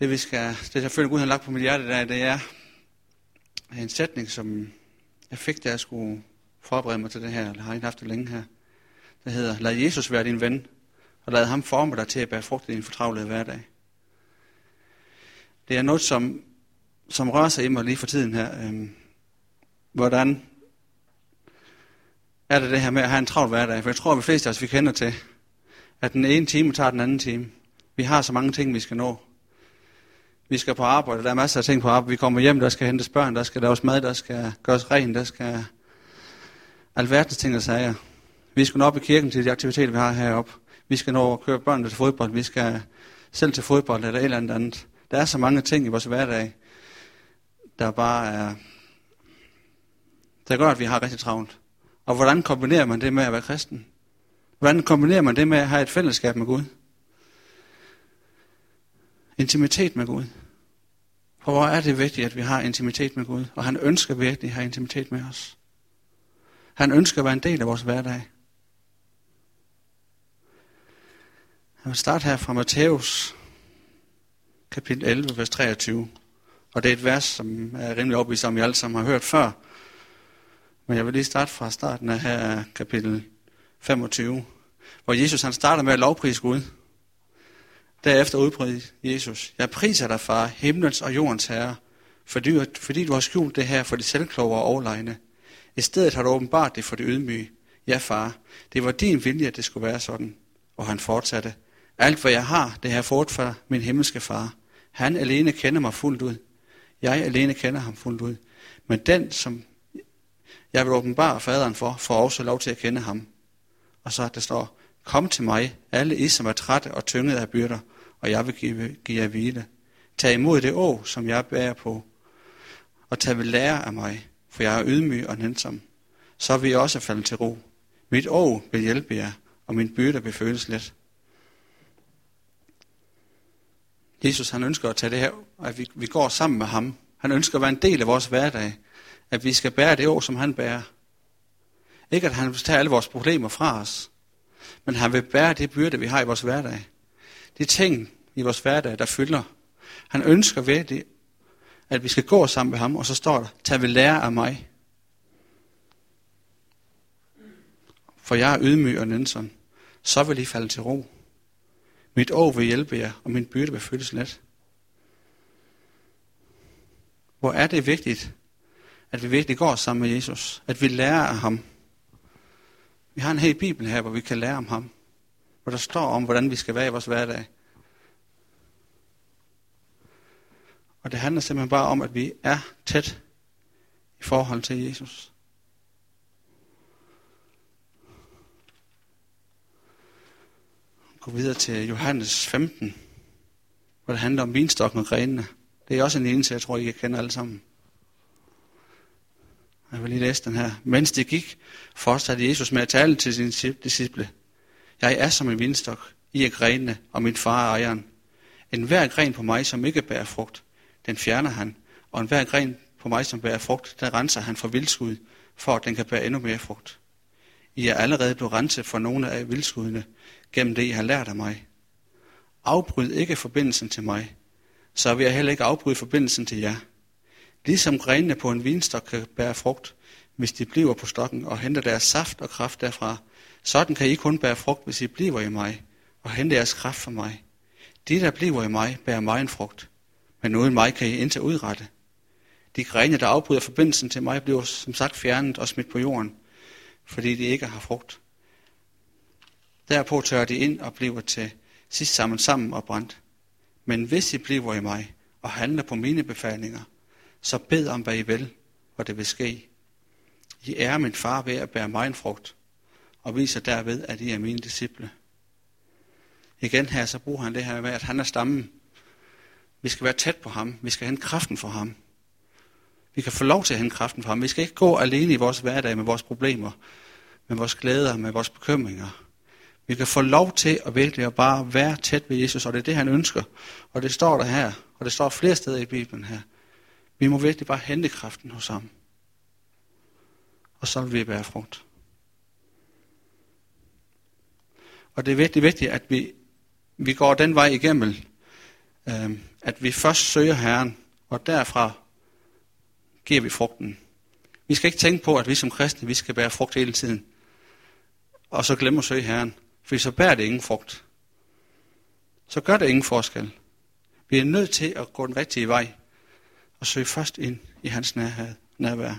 Det, vi skal, det jeg føler, Gud har lagt på mit hjerte, der, det er en sætning, som jeg fik, da jeg skulle forberede mig til det her, eller har ikke haft det længe her. Det hedder, lad Jesus være din ven, og lad ham forme dig til at bære frugt i din fortravlede hverdag. Det er noget, som, som rører sig i mig lige for tiden her. Øhm, hvordan er det det her med at have en travl hverdag? For jeg tror, at vi fleste af os, vi kender til, at den ene time tager den anden time. Vi har så mange ting, vi skal nå. Vi skal på arbejde, der er masser af ting på arbejde. Vi kommer hjem, der skal hentes børn, der skal laves mad, der skal gøres rent, der skal alverdens ting og sager. Vi skal nå op i kirken til de aktiviteter, vi har heroppe. Vi skal nå at køre børnene til fodbold. Vi skal selv til fodbold eller et eller andet andet. Der er så mange ting i vores hverdag, der bare er, der gør, at vi har rigtig travlt. Og hvordan kombinerer man det med at være kristen? Hvordan kombinerer man det med at have et fællesskab med Gud? Intimitet med Gud. For hvor er det vigtigt, at vi har intimitet med Gud? Og han ønsker virkelig at have intimitet med os. Han ønsker at være en del af vores hverdag. Jeg vil starte her fra Matthæus, kapitel 11, vers 23. Og det er et vers, som er rimelig opvist, om, I alle sammen har hørt før. Men jeg vil lige starte fra starten af her kapitel 25, hvor Jesus han starter med at lovprise Gud. Derefter udbrød Jesus, jeg priser dig, far, himlens og jordens herre, fordi, fordi du har skjult det her for de selvkloge og overlegne. I stedet har du åbenbart det for de ydmyge. Ja, far, det var din vilje, at det skulle være sådan. Og han fortsatte, alt hvad jeg har, det har fået fra min himmelske far. Han alene kender mig fuldt ud. Jeg alene kender ham fuldt ud. Men den, som jeg vil åbenbare faderen for, får også lov til at kende ham. Og så der står, kom til mig, alle I, som er trætte og tynget af byrder, og jeg vil give, give jer hvile. Tag imod det å, som jeg bærer på, og tag ved lære af mig, for jeg er ydmyg og nænsom. Så vil jeg også falde til ro. Mit å vil hjælpe jer, og min byrde vil føles let. Jesus han ønsker at tage det her, at vi, vi går sammen med ham. Han ønsker at være en del af vores hverdag. At vi skal bære det år, som han bærer. Ikke at han vil tage alle vores problemer fra os, men han vil bære det byrde, vi har i vores hverdag. De ting i vores hverdag, der fylder. Han ønsker virkelig, at vi skal gå sammen med ham, og så står der, tag ved lære af mig. For jeg er ydmyg og nænsom. Så vil I falde til ro. Mit år vil hjælpe jer, og min byrde vil føles let. Hvor er det vigtigt, at vi virkelig går sammen med Jesus. At vi lærer af ham. Vi har en hel bibel her, hvor vi kan lære om ham. Hvor der står om, hvordan vi skal være i vores hverdag. Og det handler simpelthen bare om, at vi er tæt i forhold til Jesus. Gå videre til Johannes 15, hvor det handler om vinstokken og grenene. Det er også en eneste, jeg tror, I kender alle sammen. Jeg vil lige læse den her. Mens det gik, fortsatte Jesus med at tale til sine disciple. Jeg er som en vinstok. I er grenene, og min far er ejeren. En hver gren på mig, som ikke bærer frugt, den fjerner han. Og en hver gren på mig, som bærer frugt, der renser han for vildskud, for at den kan bære endnu mere frugt. I er allerede blevet renset for nogle af vildskuddene, gennem det I har lært af mig. Afbryd ikke forbindelsen til mig, så vil jeg heller ikke afbryde forbindelsen til jer. Ligesom grenene på en vinstok kan bære frugt, hvis de bliver på stokken og henter deres saft og kraft derfra, sådan kan I kun bære frugt, hvis I bliver i mig og henter jeres kraft fra mig. De, der bliver i mig, bærer mig en frugt, men uden mig kan I indtil udrette. De grene, der afbryder forbindelsen til mig, bliver som sagt fjernet og smidt på jorden, fordi de ikke har frugt. Derpå tørrer de ind og bliver til sidst sammen sammen og brændt. Men hvis I bliver i mig og handler på mine befalinger, så bed om, hvad I vil, og det vil ske. I er min far ved at bære mig en frugt, og viser derved, at I er mine disciple. Igen her, så bruger han det her med, at han er stammen. Vi skal være tæt på ham. Vi skal hente kraften for ham. Vi kan få lov til at hente kraften for ham. Vi skal ikke gå alene i vores hverdag med vores problemer, med vores glæder, med vores bekymringer. Vi kan få lov til at virkelig at bare være tæt ved Jesus, og det er det, han ønsker. Og det står der her, og det står flere steder i Bibelen her. Vi må virkelig bare hente kraften hos ham. Og så vil vi bære frugt. Og det er virkelig vigtigt, at vi, vi går den vej igennem øh, at vi først søger Herren, og derfra giver vi frugten. Vi skal ikke tænke på, at vi som kristne, vi skal bære frugt hele tiden, og så glemme at søge Herren, for så bærer det ingen frugt. Så gør det ingen forskel. Vi er nødt til at gå den rigtige vej, og søge først ind i hans nærhed, nærvær.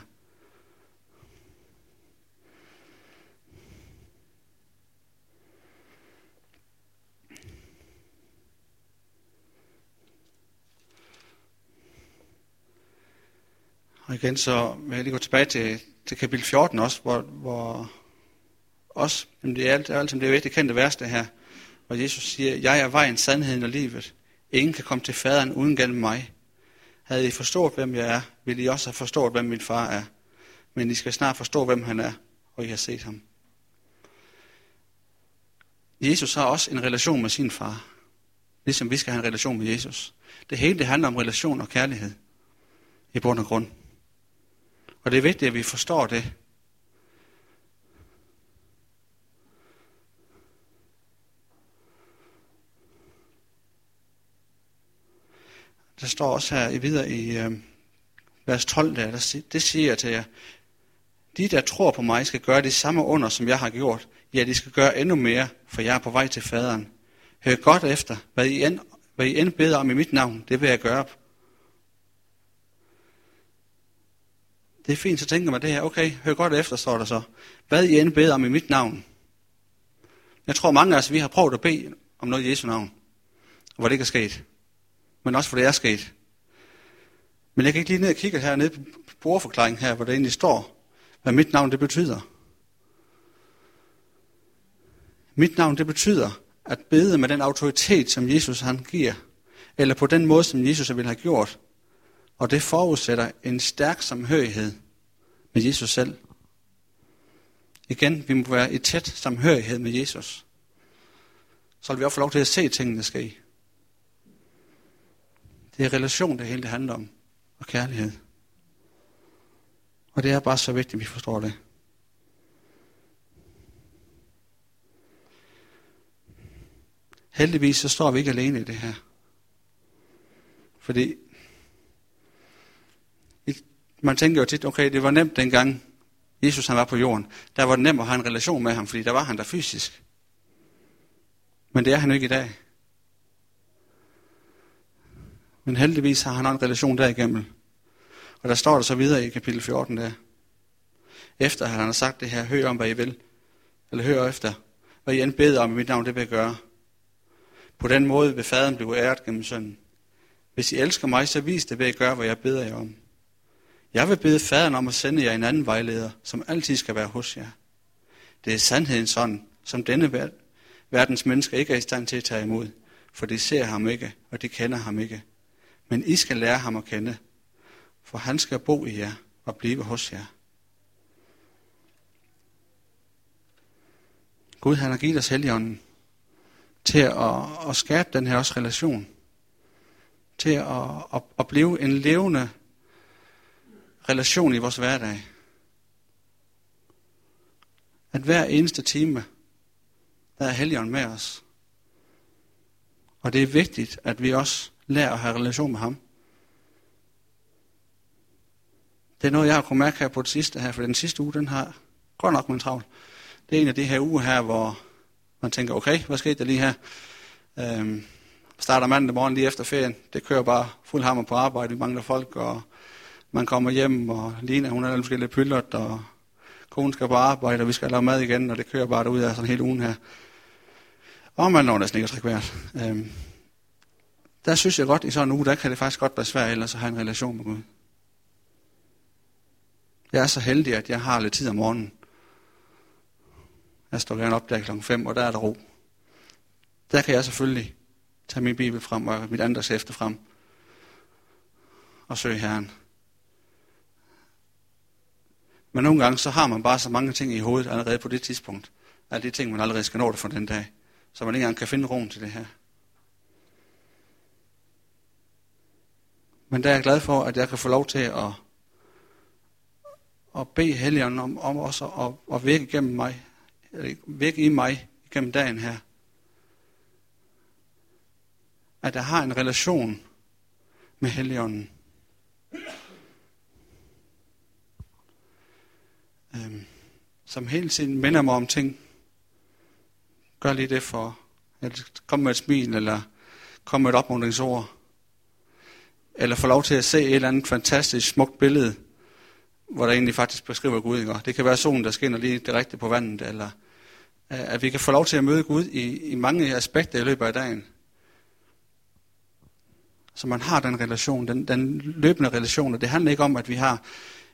Og igen så vil jeg lige gå tilbage til, til kapitel 14 også, hvor, hvor også, jamen det er alt, alt det er vigtigt kendte værste her, hvor Jesus siger, jeg er vejen, sandheden og livet. Ingen kan komme til faderen uden gennem mig. Havde I forstået, hvem jeg er, ville I også have forstået, hvem min far er. Men I skal snart forstå, hvem han er, og I har set ham. Jesus har også en relation med sin far, ligesom vi skal have en relation med Jesus. Det hele det handler om relation og kærlighed i bund og grund. Og det er vigtigt, at vi forstår det. Der står også her i videre i øh, vers 12, der, der, det siger jeg til jer. De, der tror på mig, skal gøre det samme under, som jeg har gjort. Ja, de skal gøre endnu mere, for jeg er på vej til faderen. Hør godt efter, hvad I end, hvad I end beder om i mit navn, det vil jeg gøre Det er fint, så tænker man det her, okay, hør godt efter, står der så. Hvad I end beder om i mit navn. Jeg tror mange af os, vi har prøvet at bede om noget i Jesu navn, hvor det ikke er sket. Men også for det er sket. Men jeg kan ikke lige ned og kigge her på bordforklaringen her, hvor det egentlig står, hvad mit navn det betyder. Mit navn det betyder at bede med den autoritet, som Jesus han giver, eller på den måde, som Jesus ville have gjort, og det forudsætter en stærk samhørighed med Jesus selv. Igen, vi må være i tæt samhørighed med Jesus. Så vil vi også få lov til at se tingene ske. Det er relation, det hele det handler om. Og kærlighed. Og det er bare så vigtigt, at vi forstår det. Heldigvis så står vi ikke alene i det her. Fordi man tænker jo tit, okay, det var nemt dengang Jesus han var på jorden. Der var det nemt at have en relation med ham, fordi der var han der fysisk. Men det er han jo ikke i dag. Men heldigvis har han en relation derigennem. Og der står der så videre i kapitel 14 der. Efter at han har sagt det her, hør om hvad I vil. Eller hør efter, hvad I end beder om i mit navn, det vil jeg gøre. På den måde vil faderen blive æret gennem sønnen. Hvis I elsker mig, så vis det ved at gøre, hvad jeg beder jer om. Jeg vil bede faderen om at sende jer en anden vejleder, som altid skal være hos jer. Det er sandheden sådan, som denne verdens mennesker ikke er i stand til at tage imod, for de ser ham ikke, og de kender ham ikke. Men I skal lære ham at kende, for han skal bo i jer og blive hos jer. Gud han har givet os heligånden til at, at skabe den her også relation. Til at, at, at blive en levende relation i vores hverdag. At hver eneste time, der er Helligånden med os. Og det er vigtigt, at vi også Lær at have relation med ham. Det er noget, jeg har kunnet mærke her på det sidste her, for den sidste uge, den har godt nok min travlt. Det er en af de her uger her, hvor man tænker, okay, hvad skete der lige her? Øhm, starter mandag morgen lige efter ferien. Det kører bare fuld hammer på arbejde. Vi mangler folk, og man kommer hjem, og Lina, hun er måske lidt pyldret, og konen skal på arbejde, og vi skal lave mad igen, og det kører bare ud af sådan hele ugen her. Og man når næsten ikke at trække vejret. Øhm, der synes jeg godt, i sådan en uge, der kan det faktisk godt være svært ellers at have en relation med Gud. Jeg er så heldig, at jeg har lidt tid om morgenen. Jeg står gerne op der klokken 5, og der er der ro. Der kan jeg selvfølgelig tage min bibel frem og mit andres hæfte frem og søge Herren. Men nogle gange så har man bare så mange ting i hovedet allerede på det tidspunkt. Alle de ting, man allerede skal nå det for den dag. Så man ikke engang kan finde roen til det her. Men der er jeg glad for, at jeg kan få lov til at, at bede Helligånden om, om også at, at virke, gennem mig, virke i mig gennem dagen her. at jeg har en relation med Helligånden. Øhm, som hele tiden minder mig om ting. Gør lige det for, eller kom med et smil, eller kom med et opmuntringsord. Eller få lov til at se et eller andet fantastisk smukt billede, hvor der egentlig faktisk beskriver Gud. Ikke? Det kan være solen, der skinner lige direkte på vandet, eller øh, at vi kan få lov til at møde Gud i, i mange aspekter i løbet af dagen. Så man har den relation, den, den løbende relation, og det handler ikke om, at vi har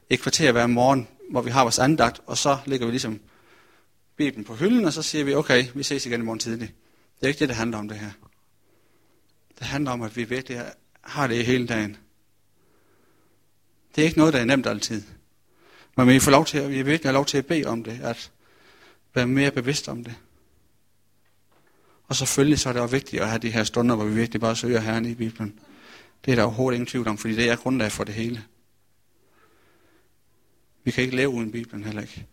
et kvarter hver morgen, hvor vi har vores andagt, og så ligger vi ligesom Bibelen på hylden, og så siger vi, okay, vi ses igen i morgen tidlig. Det er ikke det, det handler om det her. Det handler om, at vi virkelig har det hele dagen. Det er ikke noget, der er nemt altid. Men vi får lov til, at vi virkelig har lov til at bede om det, at være mere bevidst om det. Og selvfølgelig så er det også vigtigt at have de her stunder, hvor vi virkelig bare søger Herren i Bibelen. Det er der overhovedet ingen tvivl om, fordi det er grundlag for det hele. Vi kan ikke leve uden Bibelen heller ikke.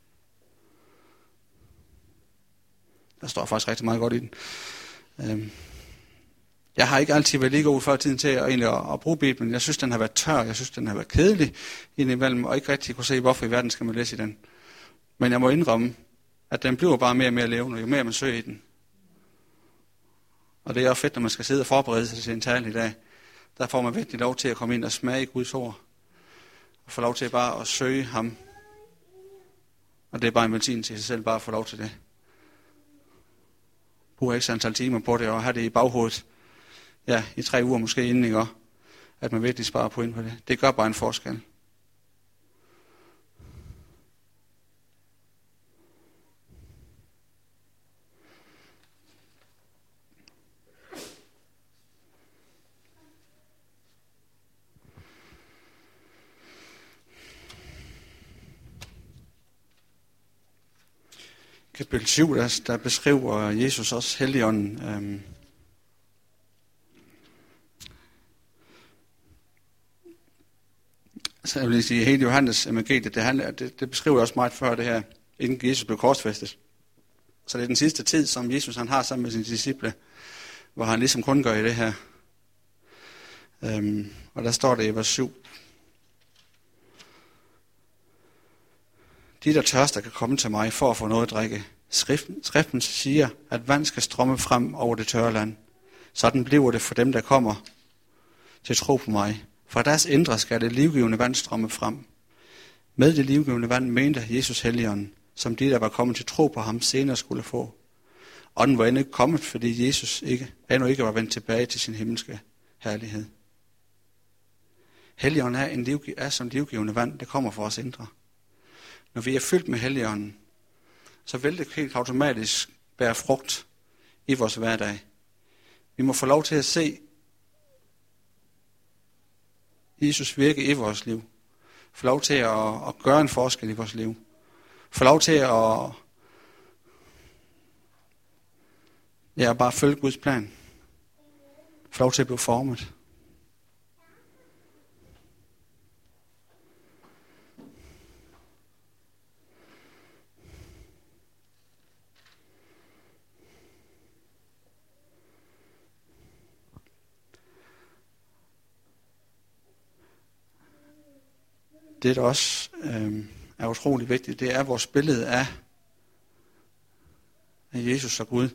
Der står faktisk rigtig meget godt i den. Øhm. Jeg har ikke altid været lige god før tiden til at, egentlig at, at bruge Bibelen. Jeg synes, den har været tør. Jeg synes, den har været kedelig indimellem, og ikke rigtig kunne se, hvorfor i verden skal man læse i den. Men jeg må indrømme, at den bliver bare mere og mere levende, jo mere man søger i den. Og det er også fedt, når man skal sidde og forberede sig til en tale i dag. Der får man virkelig lov til at komme ind og smage Guds ord. Og få lov til bare at søge ham. Og det er bare en velsignelse til sig selv, bare at få lov til det. Brug ikke antal timer på det, og have det i baghovedet. Ja, i tre uger måske inden, ikke? At man virkelig sparer på ind på det. Det gør bare en forskel. kapitel 7, der, der beskriver Jesus også Helligånden. Øhm, så jeg vil sige, hele Johannes evangeliet, det, handler, det, det beskriver også meget før det her, inden Jesus blev korsfæstet. Så det er den sidste tid, som Jesus han har sammen med sine disciple, hvor han ligesom kun gør i det her. Øhm, og der står det i vers 7. De, der tørster, kan komme til mig for at få noget at drikke. Skriften, skriften siger, at vand skal strømme frem over det tørre land. Sådan bliver det for dem, der kommer til tro på mig. Fra deres indre skal det livgivende vand strømme frem. Med det livgivende vand mente Jesus Helligånden, som de, der var kommet til tro på ham, senere skulle få. Ånden var endnu ikke kommet, fordi Jesus ikke, endnu ikke var vendt tilbage til sin himmelske herlighed. Helligånden er, en liv, er som livgivende vand, der kommer for os indre. Når vi er fyldt med Helligånden, så vil det helt automatisk bære frugt i vores hverdag. Vi må få lov til at se Jesus virke i vores liv. Få lov til at, at gøre en forskel i vores liv. Få lov til at ja, bare følge Guds plan. Få lov til at blive formet. Det, der også øh, er utrolig vigtigt, det er vores billede af, af Jesus og Gud.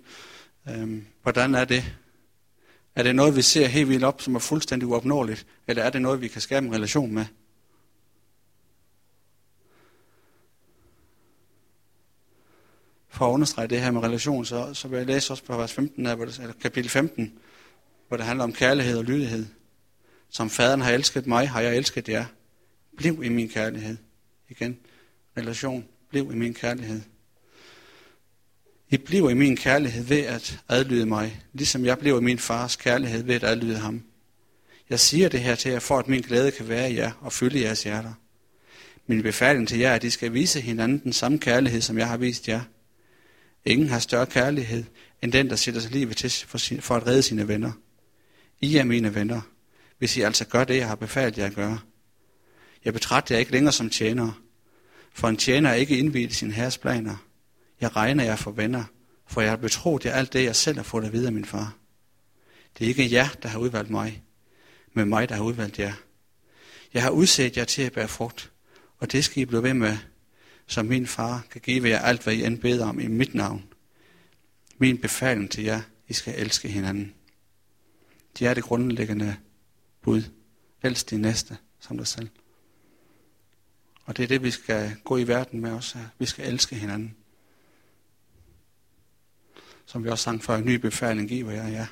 Øh, hvordan er det? Er det noget, vi ser helt vildt op, som er fuldstændig uopnåeligt? Eller er det noget, vi kan skabe en relation med? For at understrege det her med relation, så, så vil jeg læse også på vers 15, her, hvor det, eller kapitel 15, hvor det handler om kærlighed og lydighed. Som faderen har elsket mig, har jeg elsket jer. Bliv i min kærlighed. Igen, relation. Bliv i min kærlighed. I bliver i min kærlighed ved at adlyde mig, ligesom jeg blev i min fars kærlighed ved at adlyde ham. Jeg siger det her til jer, for at min glæde kan være i jer og fylde jeres hjerter. Min befaling til jer er, at I skal vise hinanden den samme kærlighed, som jeg har vist jer. Ingen har større kærlighed, end den, der sætter sig livet til for at redde sine venner. I er mine venner, hvis I altså gør det, jeg har befalt jer at gøre. Jeg betragter jer ikke længere som tjenere, for en tjener er ikke indvidet i sin herres planer. Jeg regner jer for venner, for jeg har betroet jer alt det, jeg selv har fået at vide af min far. Det er ikke jer, der har udvalgt mig, men mig, der har udvalgt jer. Jeg har udset jer til at bære frugt, og det skal I blive ved med, så min far kan give jer alt, hvad I end beder om i mit navn. Min befaling til jer, I skal elske hinanden. Det er det grundlæggende bud. Elsk din næste som dig selv. Og det er det, vi skal gå i verden med også. Vi skal elske hinanden. Som vi også sang før, en ny befaling giver jeg ja.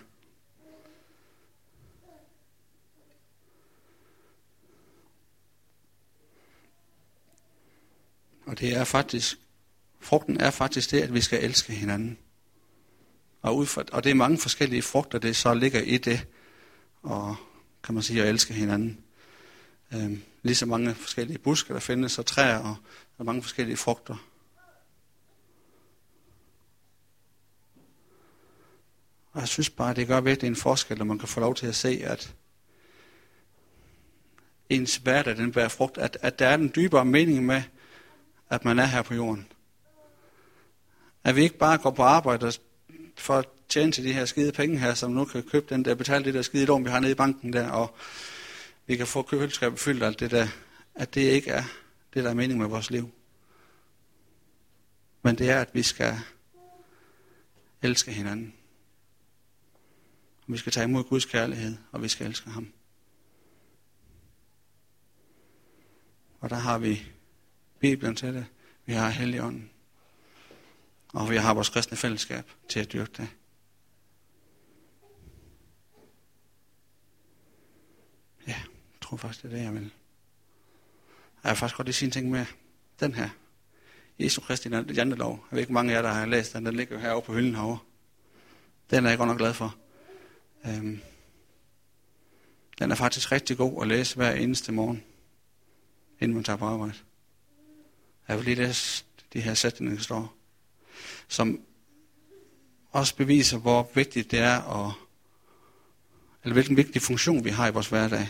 Og det er faktisk, frugten er faktisk det, at vi skal elske hinanden. Og, ud for, og det er mange forskellige frugter, det så ligger i det, og kan man sige, at elske hinanden øh, lige så mange forskellige buske, der findes, og træer, og der er mange forskellige frugter. Og jeg synes bare, det gør virkelig en forskel, når man kan få lov til at se, at ens hverdag, den bærer frugt, at, at der er en dybere mening med, at man er her på jorden. At vi ikke bare går på arbejde for at tjene til de her skide penge her, som nu kan købe den der, betale det der skide lån, vi har nede i banken der, og vi kan få køleskabet fyldt alt det der, at det ikke er det, der er mening med vores liv. Men det er, at vi skal elske hinanden. Og vi skal tage imod Guds kærlighed, og vi skal elske ham. Og der har vi Bibelen til det. Vi har Helligånden. Og vi har vores kristne fællesskab til at dyrke det. Ja, jeg tror faktisk, det er det, jeg vil. Jeg har faktisk godt lige sige en ting med den her. Jesu Kristi jantelov. Jeg ved ikke, mange af jer, der har læst den. Den ligger jo herovre på hylden herovre. Den er jeg godt nok glad for. Øhm, den er faktisk rigtig god at læse hver eneste morgen, inden man tager på arbejde. Jeg vil lige læse de her sætninger, der står, som også beviser, hvor vigtigt det er, at, eller hvilken vigtig funktion vi har i vores hverdag.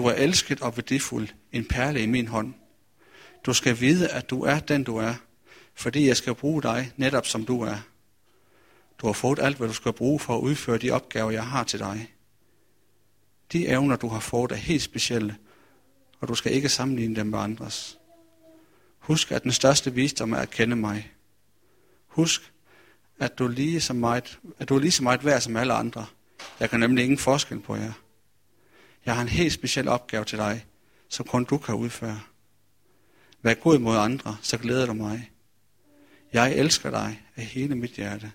Du er elsket og værdifuld, en perle i min hånd. Du skal vide, at du er den, du er, fordi jeg skal bruge dig netop som du er. Du har fået alt, hvad du skal bruge for at udføre de opgaver, jeg har til dig. De evner, du har fået, er helt specielle, og du skal ikke sammenligne dem med andres. Husk, at den største visdom er at kende mig. Husk, at du, lige så meget, at du er lige så meget værd som alle andre. Jeg kan nemlig ingen forskel på jer. Jeg har en helt speciel opgave til dig, som kun du kan udføre. Vær god mod andre, så glæder du mig. Jeg elsker dig af hele mit hjerte.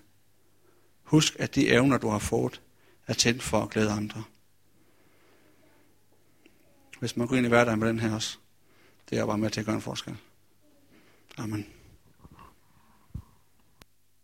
Husk, at de evner, du har fået, er tændt for at glæde andre. Hvis man går ind i hverdagen med den her også, det er bare med til at gøre en forskel. Amen.